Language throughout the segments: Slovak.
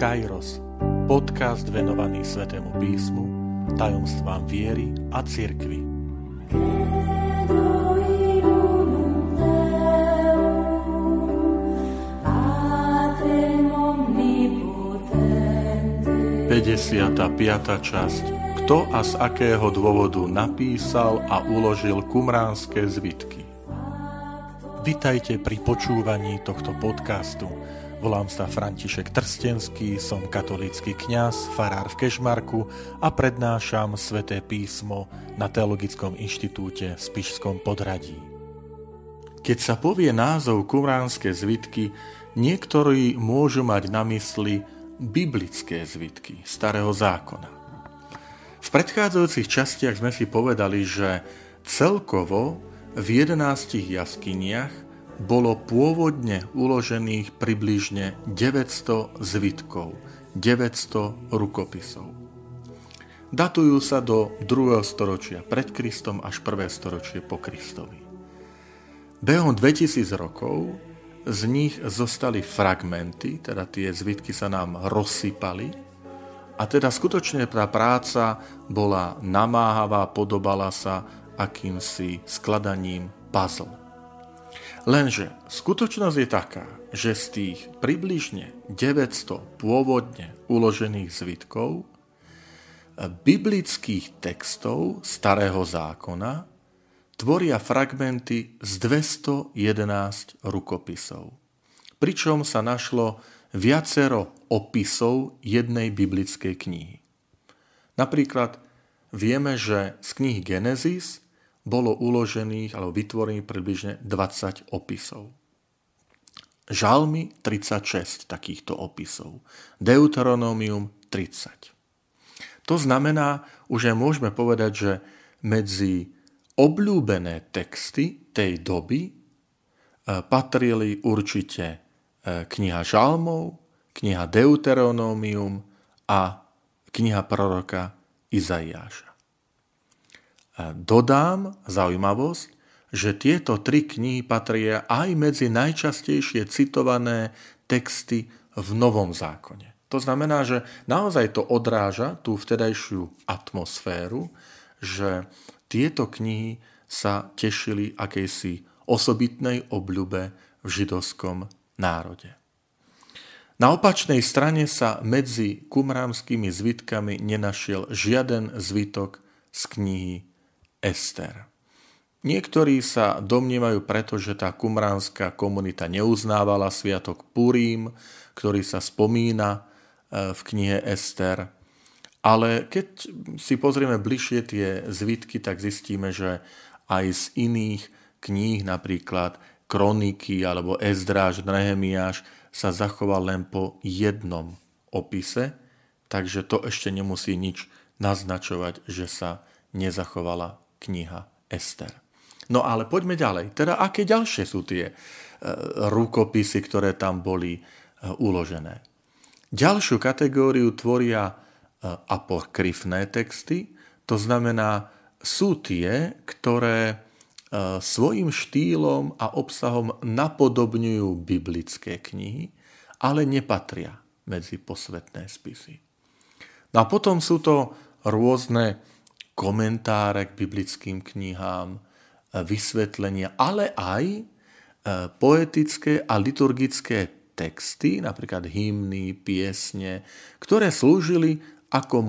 Kairos, podcast venovaný Svetému písmu, tajomstvám viery a cirkvi. Piata časť Kto a z akého dôvodu napísal a uložil kumránske zvitky? Vitajte pri počúvaní tohto podcastu. Volám sa František Trstenský, som katolícky kňaz, farár v Kešmarku a prednášam sväté písmo na Teologickom inštitúte v Spišskom podradí. Keď sa povie názov kumránske zvitky, niektorí môžu mať na mysli biblické zvitky starého zákona. V predchádzajúcich častiach sme si povedali, že celkovo v jedenástich jaskyniach bolo pôvodne uložených približne 900 zvitkov, 900 rukopisov. Datujú sa do 2. storočia pred Kristom až 1. storočie po Kristovi. Behom 2000 rokov z nich zostali fragmenty, teda tie zvitky sa nám rozsypali a teda skutočne tá práca bola namáhavá, podobala sa akýmsi skladaním puzzle. Lenže skutočnosť je taká, že z tých približne 900 pôvodne uložených zvitkov biblických textov starého zákona tvoria fragmenty z 211 rukopisov. Pričom sa našlo viacero opisov jednej biblickej knihy. Napríklad vieme, že z knihy Genesis bolo uložených alebo vytvorených približne 20 opisov. Žalmy 36 takýchto opisov. Deuteronomium 30. To znamená, už aj môžeme povedať, že medzi obľúbené texty tej doby e, patrili určite e, kniha Žalmov, kniha Deuteronomium a kniha proroka Izaiáša. Dodám zaujímavosť, že tieto tri knihy patria aj medzi najčastejšie citované texty v Novom zákone. To znamená, že naozaj to odráža tú vtedajšiu atmosféru, že tieto knihy sa tešili akejsi osobitnej obľube v židovskom národe. Na opačnej strane sa medzi kumrámskymi zvitkami nenašiel žiaden zvitok z knihy Ester. Niektorí sa domnievajú preto, že tá kumránska komunita neuznávala sviatok Purim, ktorý sa spomína e, v knihe Ester. Ale keď si pozrieme bližšie tie zvitky, tak zistíme, že aj z iných kníh, napríklad Kroniky alebo Ezdráž, Nehemiáš, sa zachoval len po jednom opise, takže to ešte nemusí nič naznačovať, že sa nezachovala kniha Ester. No ale poďme ďalej. Teda aké ďalšie sú tie e, rukopisy, ktoré tam boli e, uložené? Ďalšiu kategóriu tvoria e, apokryfné texty, to znamená, sú tie, ktoré svojim štýlom a obsahom napodobňujú biblické knihy, ale nepatria medzi posvetné spisy. No a potom sú to rôzne komentáre k biblickým knihám, e, vysvetlenia, ale aj e, poetické a liturgické texty, napríklad hymny, piesne, ktoré slúžili ako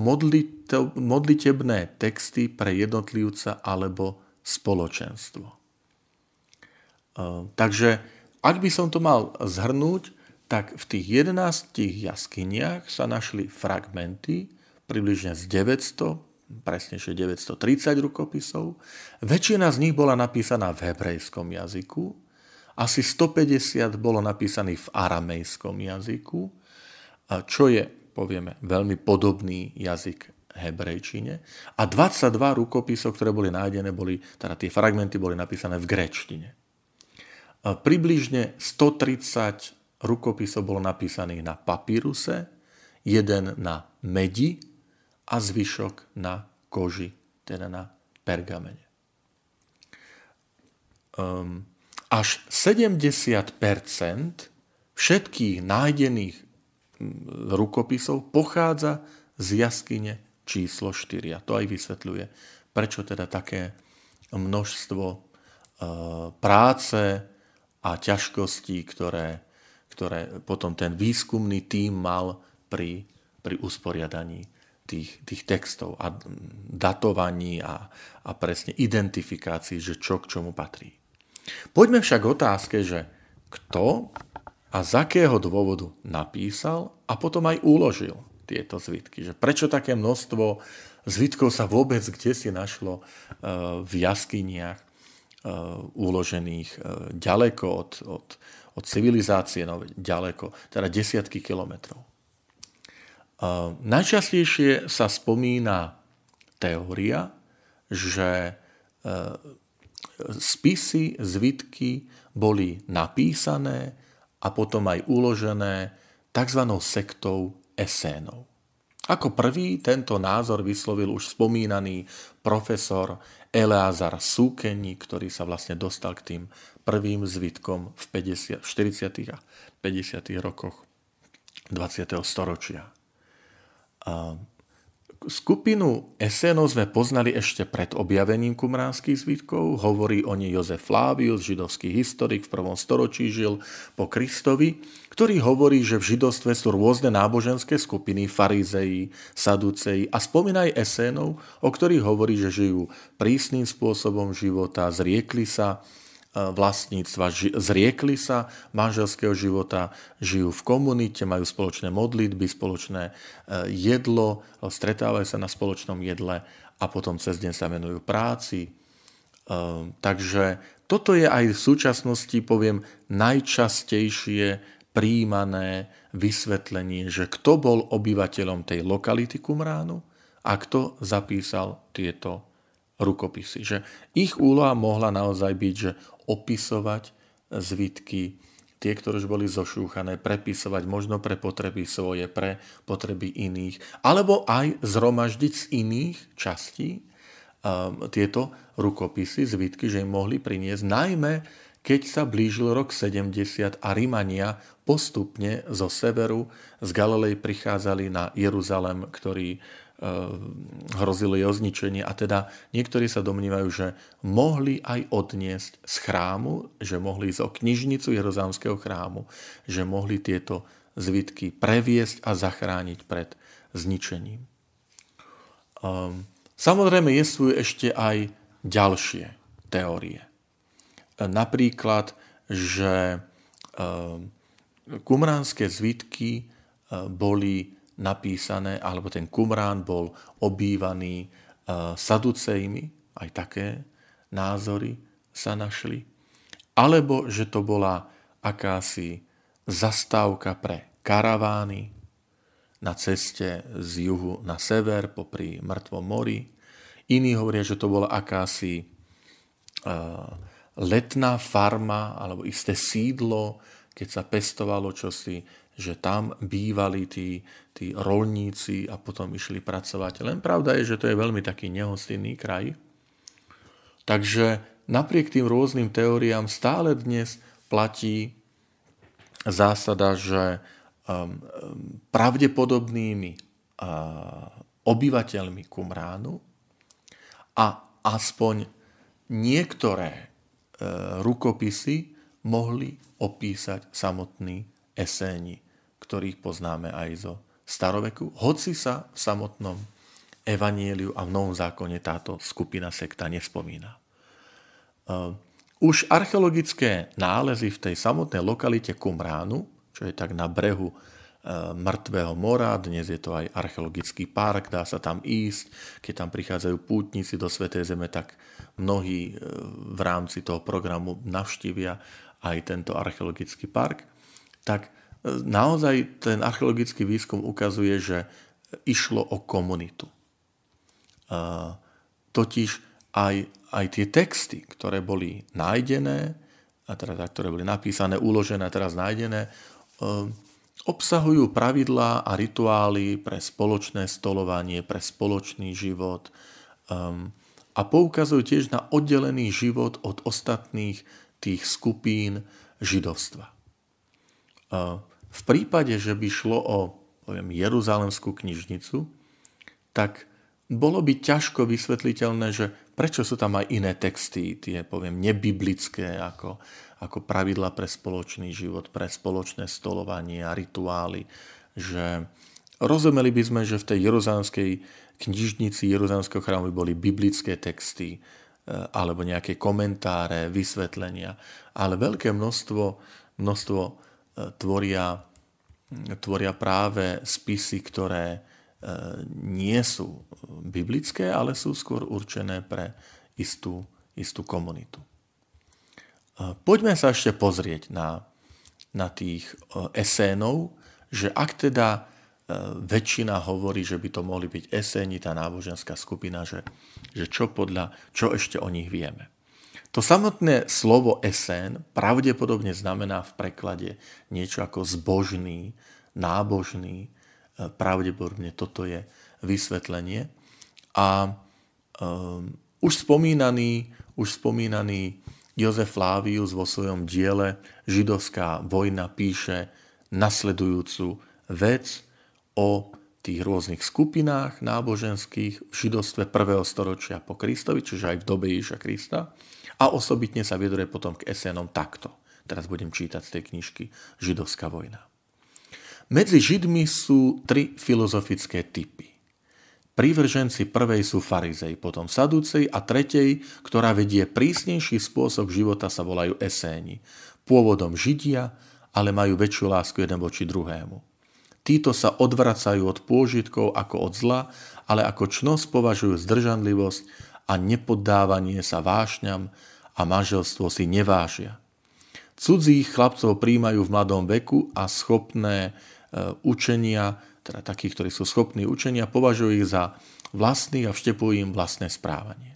modlitebné texty pre jednotlivca alebo spoločenstvo. E, takže ak by som to mal zhrnúť, tak v tých 11 jaskyniach sa našli fragmenty približne z 900 presnejšie 930 rukopisov. Väčšina z nich bola napísaná v hebrejskom jazyku, asi 150 bolo napísaných v aramejskom jazyku, čo je, povieme, veľmi podobný jazyk hebrejčine. A 22 rukopisov, ktoré boli nájdené, boli, teda tie fragmenty boli napísané v grečtine. Približne 130 rukopisov bolo napísaných na papíruse, jeden na medi, a zvyšok na koži, teda na pergamene. Um, až 70% všetkých nájdených rukopisov pochádza z jaskyne číslo 4. A to aj vysvetľuje, prečo teda také množstvo e, práce a ťažkostí, ktoré, ktoré potom ten výskumný tím mal pri, pri usporiadaní tých, tých textov a datovaní a, a presne identifikácii, že čo k čomu patrí. Poďme však k otázke, že kto a z akého dôvodu napísal a potom aj uložil tieto zvitky. Že prečo také množstvo zvitkov sa vôbec kde si našlo e, v jaskyniach e, uložených e, ďaleko od, od, od civilizácie, no ďaleko, teda desiatky kilometrov. Najčastejšie sa spomína teória, že spisy, zvitky boli napísané a potom aj uložené tzv. sektou esénov. Ako prvý tento názor vyslovil už spomínaný profesor Eleazar Súkeni, ktorý sa vlastne dostal k tým prvým zvitkom v 50, 40. a 50. rokoch 20. storočia. Skupinu esenov sme poznali ešte pred objavením kumránskych zvitkov. Hovorí o nej Jozef Flavius, židovský historik, v prvom storočí žil po Kristovi, ktorý hovorí, že v židovstve sú rôzne náboženské skupiny, farizeji, saduceji a spomína aj o ktorých hovorí, že žijú prísnym spôsobom života, zriekli sa vlastníctva, zriekli sa manželského života, žijú v komunite, majú spoločné modlitby, spoločné e, jedlo, stretávajú sa na spoločnom jedle a potom cez deň sa venujú práci. E, takže toto je aj v súčasnosti, poviem, najčastejšie príjmané vysvetlenie, že kto bol obyvateľom tej lokality Kumránu a kto zapísal tieto rukopisy. Že ich úloha mohla naozaj byť, že opisovať zvitky, tie, ktoré už boli zošúchané, prepisovať možno pre potreby svoje, pre potreby iných, alebo aj zhromaždiť z iných častí um, tieto rukopisy, zvitky, že im mohli priniesť, najmä keď sa blížil rok 70 a Rímania postupne zo severu z Galilei prichádzali na Jeruzalem, ktorý hrozilo jej ozničenie a teda niektorí sa domnívajú, že mohli aj odniesť z chrámu, že mohli ísť o knižnicu Jeruzalemského chrámu, že mohli tieto zvitky previesť a zachrániť pred zničením. Ehm, samozrejme, sú ešte aj ďalšie teórie. Napríklad, že ehm, kumránske zvitky eh, boli napísané, alebo ten Kumrán bol obývaný uh, saducejmi, aj také názory sa našli. Alebo že to bola akási zastávka pre karavány na ceste z juhu na sever popri mŕtvom mori. Iní hovoria, že to bola akási uh, letná farma alebo isté sídlo, keď sa pestovalo čosi že tam bývali tí, tí rolníci a potom išli pracovať. Len pravda je, že to je veľmi taký nehostinný kraj. Takže napriek tým rôznym teóriám stále dnes platí zásada, že um, pravdepodobnými uh, obyvateľmi Kumránu a aspoň niektoré uh, rukopisy mohli opísať samotný eséni, ktorých poznáme aj zo staroveku, hoci sa v samotnom evanieliu a v Novom zákone táto skupina sekta nespomína. Ehm, už archeologické nálezy v tej samotnej lokalite Kumránu, čo je tak na brehu ehm, mŕtvého mora, dnes je to aj archeologický park, dá sa tam ísť. Keď tam prichádzajú pútnici do Svetej Zeme, tak mnohí ehm, v rámci toho programu navštívia aj tento archeologický park tak e, naozaj ten archeologický výskum ukazuje, že išlo o komunitu. E, totiž aj, aj tie texty, ktoré boli nájdené, a teda ktoré boli napísané, uložené a teraz nájdené, e, obsahujú pravidlá a rituály pre spoločné stolovanie, pre spoločný život a poukazujú tiež na oddelený život od ostatných tých skupín židovstva. V prípade, že by šlo o poviem, Jeruzalemskú knižnicu, tak bolo by ťažko vysvetliteľné, že prečo sú tam aj iné texty, tie poviem nebiblické, ako, ako pravidla pre spoločný život, pre spoločné stolovanie a rituály, že rozumeli by sme, že v tej jeruzalemskej knižnici Jeruzalemského chrámu by boli biblické texty, alebo nejaké komentáre, vysvetlenia, ale veľké množstvo, množstvo e, tvoria, tvoria práve spisy, ktoré nie sú biblické, ale sú skôr určené pre istú, istú komunitu. Poďme sa ešte pozrieť na, na tých esénov, že ak teda väčšina hovorí, že by to mohli byť eséni, tá náboženská skupina, že, že čo podľa, čo ešte o nich vieme. To samotné slovo esén pravdepodobne znamená v preklade niečo ako zbožný, nábožný, pravdepodobne toto je vysvetlenie. A um, už spomínaný, už spomínaný Jozef Flavius vo svojom diele Židovská vojna píše nasledujúcu vec o tých rôznych skupinách náboženských v židovstve prvého storočia po Kristovi, čiže aj v dobe Ježiša Krista. A osobitne sa vyjadruje potom k esénom takto. Teraz budem čítať z tej knižky Židovská vojna. Medzi Židmi sú tri filozofické typy. Prívrženci prvej sú farizej, potom sadúcej a tretej, ktorá vedie prísnejší spôsob života, sa volajú eséni. Pôvodom Židia, ale majú väčšiu lásku jeden voči druhému. Títo sa odvracajú od pôžitkov ako od zla, ale ako čnosť považujú zdržanlivosť a nepoddávanie sa vášňam a manželstvo si nevážia. Cudzích chlapcov príjmajú v mladom veku a schopné Eh, učenia, teda takých, ktorí sú schopní učenia, považujú ich za vlastných a vštepujú im vlastné správanie.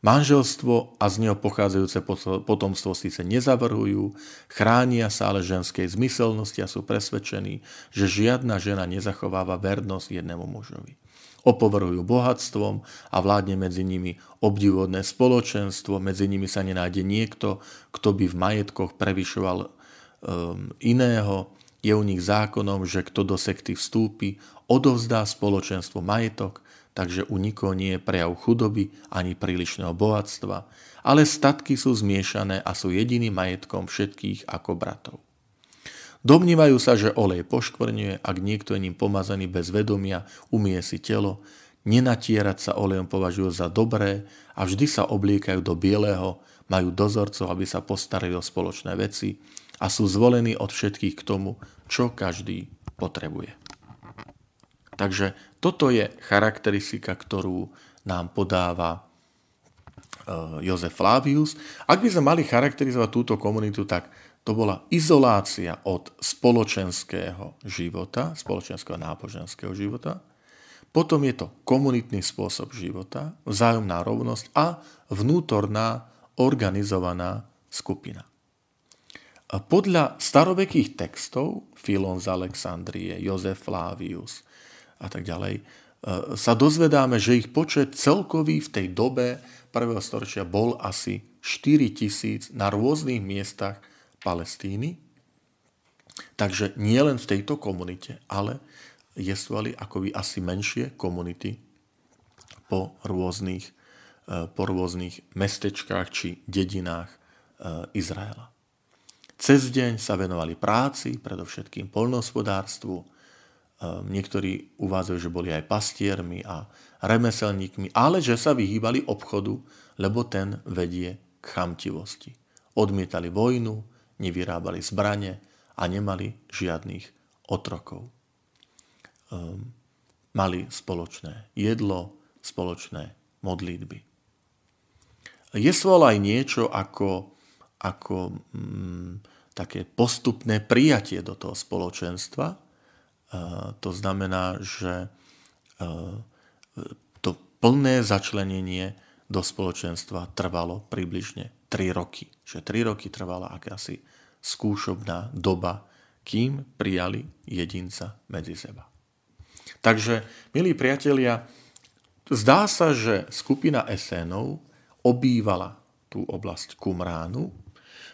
Manželstvo a z neho pochádzajúce potomstvo síce nezavrhujú, chránia sa ale ženskej zmyselnosti a sú presvedčení, že žiadna žena nezachováva vernosť jednému mužovi. Opovrhujú bohatstvom a vládne medzi nimi obdivodné spoločenstvo, medzi nimi sa nenájde niekto, kto by v majetkoch prevyšoval um, iného, je u nich zákonom, že kto do sekty vstúpi, odovzdá spoločenstvo majetok, takže u nikoho nie je prejav chudoby ani prílišného bohatstva, ale statky sú zmiešané a sú jediným majetkom všetkých ako bratov. Domnívajú sa, že olej poškvrňuje, ak niekto je ním pomazaný bez vedomia, umie si telo, nenatierať sa olejom považujú za dobré a vždy sa obliekajú do bieleho, majú dozorcov, aby sa postarali o spoločné veci, a sú zvolení od všetkých k tomu, čo každý potrebuje. Takže toto je charakteristika, ktorú nám podáva e, Jozef Flavius. Ak by sme mali charakterizovať túto komunitu, tak to bola izolácia od spoločenského života, spoločenského náboženského života. Potom je to komunitný spôsob života, vzájomná rovnosť a vnútorná organizovaná skupina. Podľa starovekých textov, Filon z Alexandrie, Jozef Flavius a tak ďalej, e, sa dozvedáme, že ich počet celkový v tej dobe prvého storočia bol asi 4 tisíc na rôznych miestach Palestíny. Takže nie len v tejto komunite, ale jestvovali akoby asi menšie komunity po rôznych, e, po rôznych mestečkách či dedinách e, Izraela. Cez deň sa venovali práci, predovšetkým polnohospodárstvu. Ehm, niektorí uvádzajú, že boli aj pastiermi a remeselníkmi, ale že sa vyhýbali obchodu, lebo ten vedie k chamtivosti. Odmietali vojnu, nevyrábali zbrane a nemali žiadnych otrokov. Um, mali spoločné jedlo, spoločné modlitby. Je svol aj niečo ako, ako mm, také postupné prijatie do toho spoločenstva. E, to znamená, že e, to plné začlenenie do spoločenstva trvalo približne 3 roky. Že 3 roky trvala akási skúšobná doba, kým prijali jedinca medzi seba. Takže, milí priatelia, zdá sa, že skupina Esénov obývala tú oblasť Kumránu,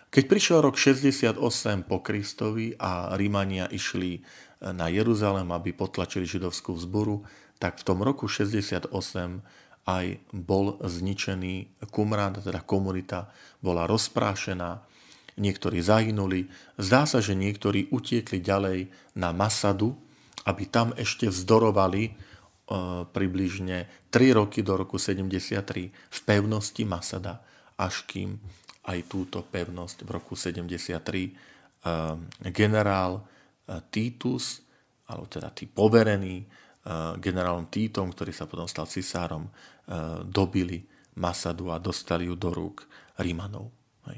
Keď prišiel rok 68 po Kristovi a Rímania išli na Jeruzalém, aby potlačili židovskú vzboru, tak v tom roku 68 aj bol zničený Qumran, teda komunita bola rozprášená, niektorí zahynuli. Zdá sa, že niektorí utiekli ďalej na Masadu, aby tam ešte vzdorovali e, približne 3 roky do roku 73 v pevnosti Masada, až kým aj túto pevnosť v roku 73 eh, generál Titus, alebo teda tí poverení eh, generálom Títom, ktorý sa potom stal cisárom, dobili Masadu a dostali ju do rúk Rímanov.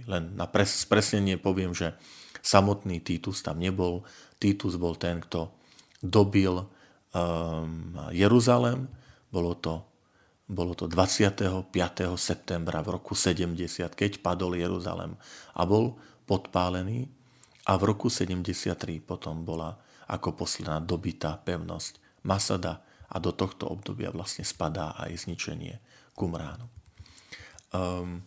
Len na spresnenie poviem, že samotný Titus tam nebol. Titus bol ten, kto dobil Jeruzalem. Bolo to bolo to 25. septembra v roku 70, keď padol Jeruzalem a bol podpálený a v roku 73 potom bola ako posledná dobitá pevnosť Masada a do tohto obdobia vlastne spadá aj zničenie Kumránu. Um,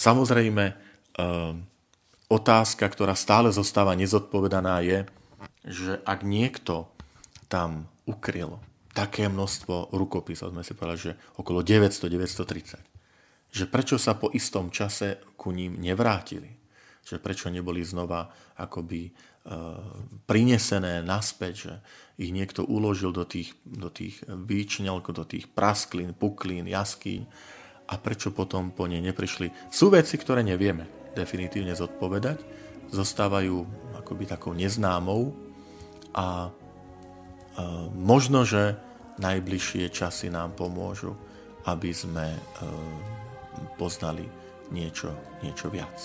samozrejme, um, otázka, ktorá stále zostáva nezodpovedaná je, že ak niekto tam ukryl také množstvo rukopisov, sme si povedali, že okolo 900-930. Že prečo sa po istom čase ku ním nevrátili. Že prečo neboli znova akoby e, prinesené naspäť, že ich niekto uložil do tých, do tých výčňalkov, do tých prasklín, puklín, jaskýň a prečo potom po nej neprišli. Sú veci, ktoré nevieme definitívne zodpovedať, zostávajú akoby takou neznámou a možno, že najbližšie časy nám pomôžu, aby sme poznali niečo, niečo viac.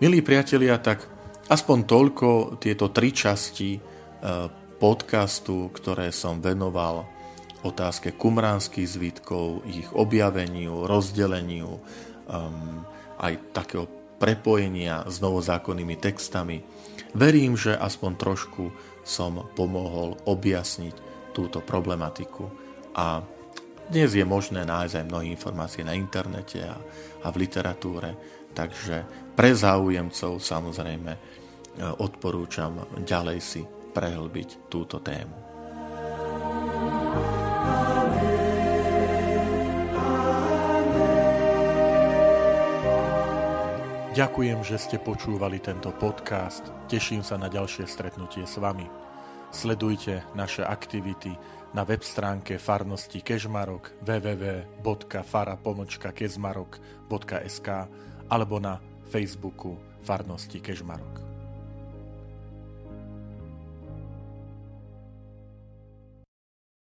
Milí priatelia, tak aspoň toľko tieto tri časti podcastu, ktoré som venoval otázke kumránskych zvitkov, ich objaveniu, rozdeleniu, aj takého prepojenia s novozákonnými textami. Verím, že aspoň trošku som pomohol objasniť túto problematiku a dnes je možné nájsť aj mnohé informácie na internete a, a v literatúre, takže pre záujemcov samozrejme e, odporúčam ďalej si prehlbiť túto tému. Ďakujem, že ste počúvali tento podcast. Teším sa na ďalšie stretnutie s vami. Sledujte naše aktivity na web stránke farnosti Kežmarok www.fara.kezmarok.sk alebo na Facebooku farnosti Kežmarok.